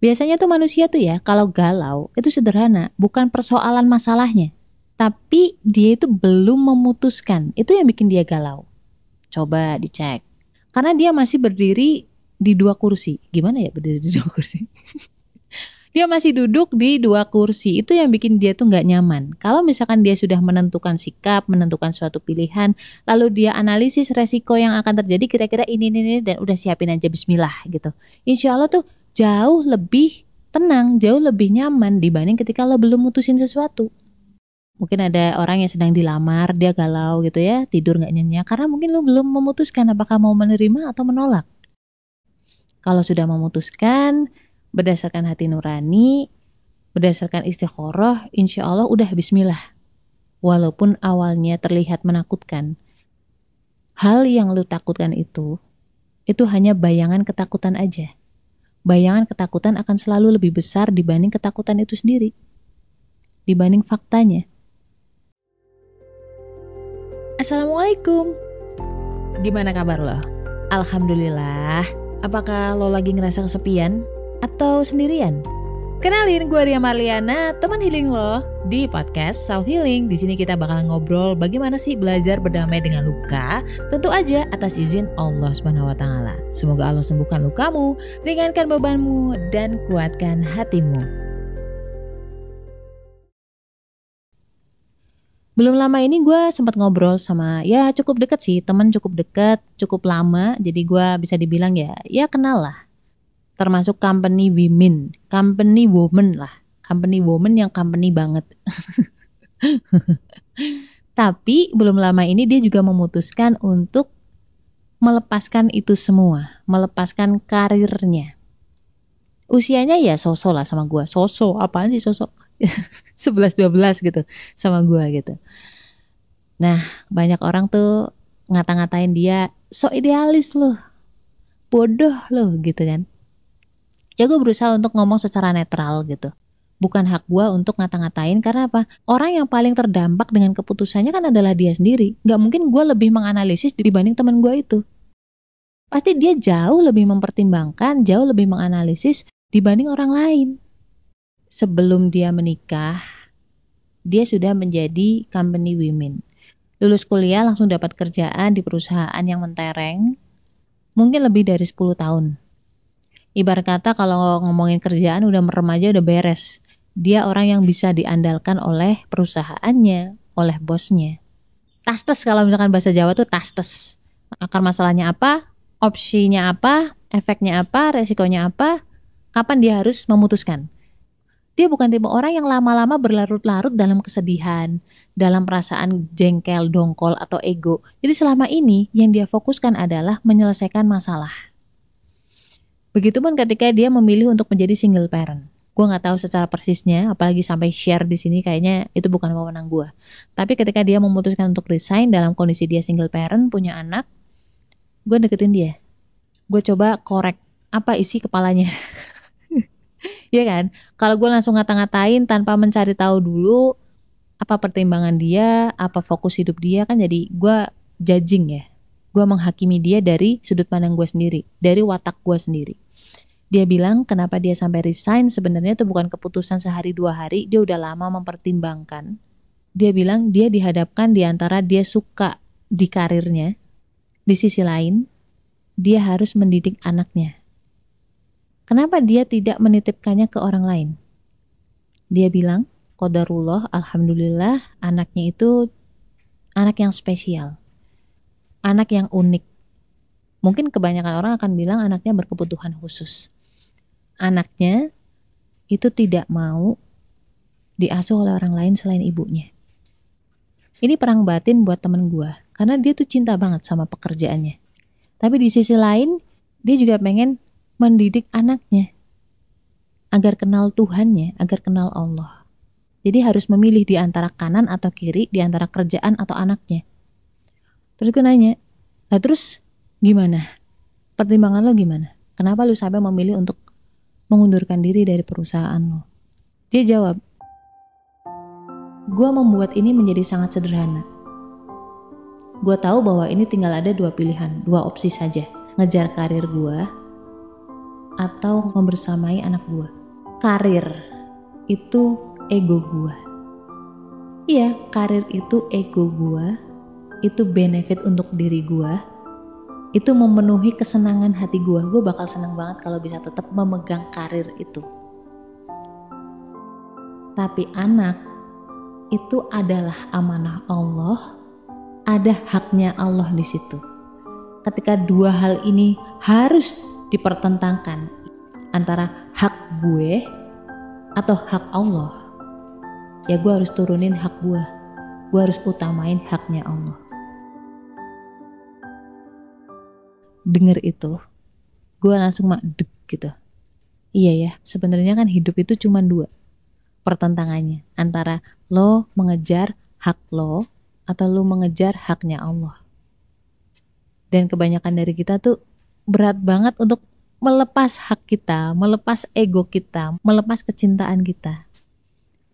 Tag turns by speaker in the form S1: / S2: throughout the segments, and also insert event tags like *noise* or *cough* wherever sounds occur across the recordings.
S1: Biasanya tuh manusia tuh ya kalau galau itu sederhana, bukan persoalan masalahnya. Tapi dia itu belum memutuskan, itu yang bikin dia galau. Coba dicek. Karena dia masih berdiri di dua kursi. Gimana ya berdiri di dua kursi? *laughs* dia masih duduk di dua kursi. Itu yang bikin dia tuh nggak nyaman. Kalau misalkan dia sudah menentukan sikap, menentukan suatu pilihan, lalu dia analisis resiko yang akan terjadi kira-kira ini, ini, ini, dan udah siapin aja bismillah gitu. Insya Allah tuh jauh lebih tenang, jauh lebih nyaman dibanding ketika lo belum mutusin sesuatu. Mungkin ada orang yang sedang dilamar, dia galau gitu ya, tidur nggak nyenyak karena mungkin lo belum memutuskan apakah mau menerima atau menolak. Kalau sudah memutuskan berdasarkan hati nurani, berdasarkan istiqoroh, insya Allah udah bismillah. Walaupun awalnya terlihat menakutkan, hal yang lu takutkan itu, itu hanya bayangan ketakutan aja bayangan ketakutan akan selalu lebih besar dibanding ketakutan itu sendiri, dibanding faktanya. Assalamualaikum. Gimana kabar lo? Alhamdulillah. Apakah lo lagi ngerasa kesepian atau sendirian? Kenalin, gue Ria Marliana, teman healing lo di podcast Self Healing. Di sini kita bakal ngobrol bagaimana sih belajar berdamai dengan luka, tentu aja atas izin Allah Subhanahu wa taala. Semoga Allah sembuhkan lukamu, ringankan bebanmu dan kuatkan hatimu. Belum lama ini gue sempat ngobrol sama ya cukup deket sih, teman cukup deket, cukup lama, jadi gue bisa dibilang ya, ya kenal lah termasuk company women, company woman lah, company woman yang company banget. *laughs* Tapi belum lama ini dia juga memutuskan untuk melepaskan itu semua, melepaskan karirnya. Usianya ya sosok lah sama gue, sosok apaan sih sosok? 11-12 *laughs* gitu sama gue gitu. Nah banyak orang tuh ngata-ngatain dia so idealis loh, bodoh loh gitu kan ya gue berusaha untuk ngomong secara netral gitu. Bukan hak gue untuk ngata-ngatain karena apa? Orang yang paling terdampak dengan keputusannya kan adalah dia sendiri. Nggak mungkin gue lebih menganalisis dibanding teman gue itu. Pasti dia jauh lebih mempertimbangkan jauh lebih menganalisis dibanding orang lain. Sebelum dia menikah dia sudah menjadi company women. Lulus kuliah langsung dapat kerjaan di perusahaan yang mentereng mungkin lebih dari 10 tahun Ibarat kata kalau ngomongin kerjaan udah merem aja udah beres. Dia orang yang bisa diandalkan oleh perusahaannya, oleh bosnya. Tastes kalau misalkan bahasa Jawa tuh tastes. Akar masalahnya apa? Opsinya apa? Efeknya apa? Resikonya apa? Kapan dia harus memutuskan? Dia bukan tipe orang yang lama-lama berlarut-larut dalam kesedihan, dalam perasaan jengkel, dongkol, atau ego. Jadi selama ini yang dia fokuskan adalah menyelesaikan masalah Begitupun ketika dia memilih untuk menjadi single parent. Gue nggak tahu secara persisnya, apalagi sampai share di sini kayaknya itu bukan wewenang gue. Tapi ketika dia memutuskan untuk resign dalam kondisi dia single parent, punya anak, gue deketin dia. Gue coba korek apa isi kepalanya. *laughs* Iya kan? Kalau gue langsung ngata-ngatain tanpa mencari tahu dulu apa pertimbangan dia, apa fokus hidup dia kan jadi gue judging ya gue menghakimi dia dari sudut pandang gue sendiri, dari watak gue sendiri. Dia bilang kenapa dia sampai resign sebenarnya itu bukan keputusan sehari dua hari, dia udah lama mempertimbangkan. Dia bilang dia dihadapkan di antara dia suka di karirnya, di sisi lain dia harus mendidik anaknya. Kenapa dia tidak menitipkannya ke orang lain? Dia bilang, Qadarullah, Alhamdulillah anaknya itu anak yang spesial anak yang unik. Mungkin kebanyakan orang akan bilang anaknya berkebutuhan khusus. Anaknya itu tidak mau diasuh oleh orang lain selain ibunya. Ini perang batin buat temen gue, karena dia tuh cinta banget sama pekerjaannya. Tapi di sisi lain, dia juga pengen mendidik anaknya agar kenal Tuhannya, agar kenal Allah. Jadi harus memilih di antara kanan atau kiri, di antara kerjaan atau anaknya. Terus gue nanya, lah terus gimana? Pertimbangan lo gimana? Kenapa lu sampai memilih untuk mengundurkan diri dari perusahaan lo? Dia jawab, gue membuat ini menjadi sangat sederhana. Gue tahu bahwa ini tinggal ada dua pilihan, dua opsi saja. Ngejar karir gue atau membersamai anak gue. Karir itu ego gue. Iya, karir itu ego gue, itu benefit untuk diri gue, itu memenuhi kesenangan hati gue. Gue bakal seneng banget kalau bisa tetap memegang karir itu. Tapi anak itu adalah amanah Allah, ada haknya Allah di situ. Ketika dua hal ini harus dipertentangkan antara hak gue atau hak Allah, ya gue harus turunin hak gue. Gue harus utamain haknya Allah. Dengar itu, gue langsung deg gitu. Iya ya, sebenarnya kan hidup itu cuma dua pertentangannya antara lo mengejar hak lo atau lo mengejar haknya Allah. Dan kebanyakan dari kita tuh berat banget untuk melepas hak kita, melepas ego kita, melepas kecintaan kita.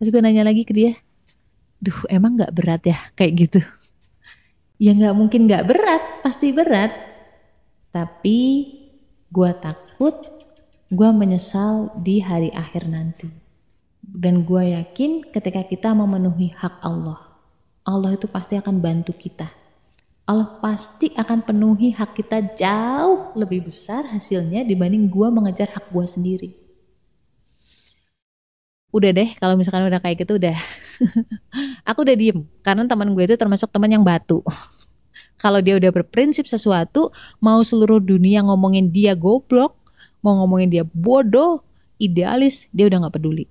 S1: Terus gue nanya lagi ke dia, duh emang gak berat ya kayak gitu? *laughs* Ya gak mungkin gak berat, pasti berat. Tapi gue takut gue menyesal di hari akhir nanti. Dan gue yakin ketika kita memenuhi hak Allah, Allah itu pasti akan bantu kita Allah pasti akan penuhi hak kita jauh lebih besar hasilnya dibanding gue mengejar hak gue sendiri. Udah deh, kalau misalkan udah kayak gitu udah. *laughs* aku udah diem, karena teman gue itu termasuk teman yang batu. Kalau dia udah berprinsip sesuatu, mau seluruh dunia ngomongin dia goblok, mau ngomongin dia bodoh, idealis, dia udah gak peduli.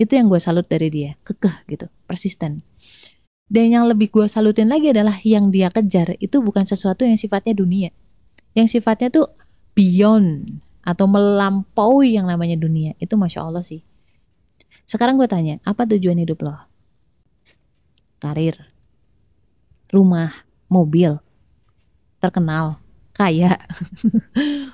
S1: Itu yang gue salut dari dia, kekeh gitu, persisten. Dan yang lebih gue salutin lagi adalah yang dia kejar itu bukan sesuatu yang sifatnya dunia. Yang sifatnya tuh beyond atau melampaui yang namanya dunia. Itu Masya Allah sih. Sekarang gue tanya, apa tujuan hidup lo? Karir, rumah, mobil, terkenal, kaya.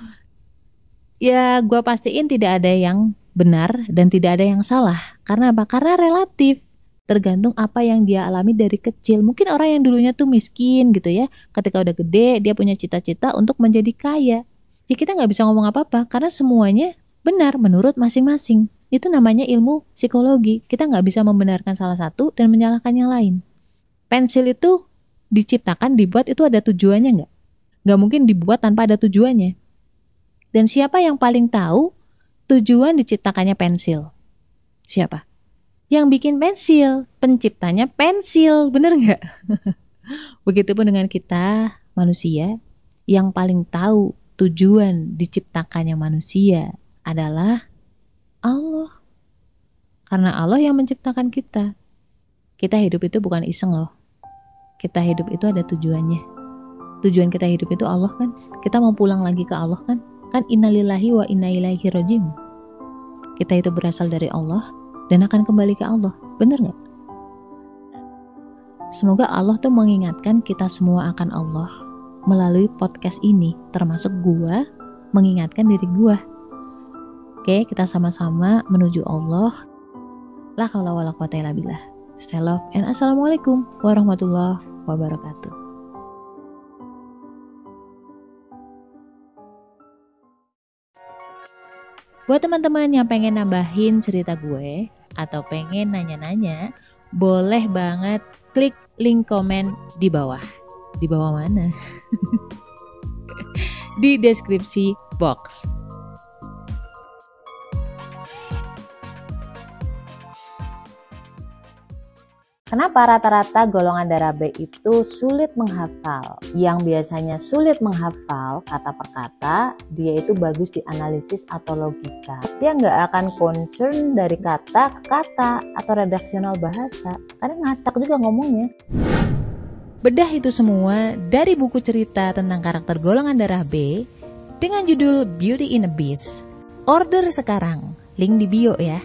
S1: *laughs* ya gue pastiin tidak ada yang benar dan tidak ada yang salah. Karena apa? Karena relatif tergantung apa yang dia alami dari kecil. Mungkin orang yang dulunya tuh miskin gitu ya, ketika udah gede dia punya cita-cita untuk menjadi kaya. Ya kita nggak bisa ngomong apa-apa karena semuanya benar menurut masing-masing. Itu namanya ilmu psikologi. Kita nggak bisa membenarkan salah satu dan menyalahkan yang lain. Pensil itu diciptakan, dibuat itu ada tujuannya nggak? Nggak mungkin dibuat tanpa ada tujuannya. Dan siapa yang paling tahu tujuan diciptakannya pensil? Siapa? yang bikin pensil, penciptanya pensil, bener nggak? *laughs* Begitupun dengan kita manusia yang paling tahu tujuan diciptakannya manusia adalah Allah. Karena Allah yang menciptakan kita. Kita hidup itu bukan iseng loh. Kita hidup itu ada tujuannya. Tujuan kita hidup itu Allah kan. Kita mau pulang lagi ke Allah kan. Kan innalillahi wa inna ilaihi rojiun. Kita itu berasal dari Allah dan akan kembali ke Allah. Bener nggak? Semoga Allah tuh mengingatkan kita semua akan Allah melalui podcast ini, termasuk gua mengingatkan diri gua. Oke, kita sama-sama menuju Allah. La haula wala. Stay love and assalamualaikum warahmatullahi wabarakatuh. Buat teman-teman yang pengen nambahin cerita gue, atau pengen nanya-nanya, boleh banget klik link komen di bawah. Di bawah mana? *laughs* di deskripsi box. Kenapa rata-rata golongan darah B itu sulit menghafal? Yang biasanya sulit menghafal kata per kata, dia itu bagus di analisis atau logika. Dia nggak akan concern dari kata ke kata atau redaksional bahasa, karena ngacak juga ngomongnya. Bedah itu semua dari buku cerita tentang karakter golongan darah B dengan judul Beauty in a Beast. Order sekarang, link di bio ya.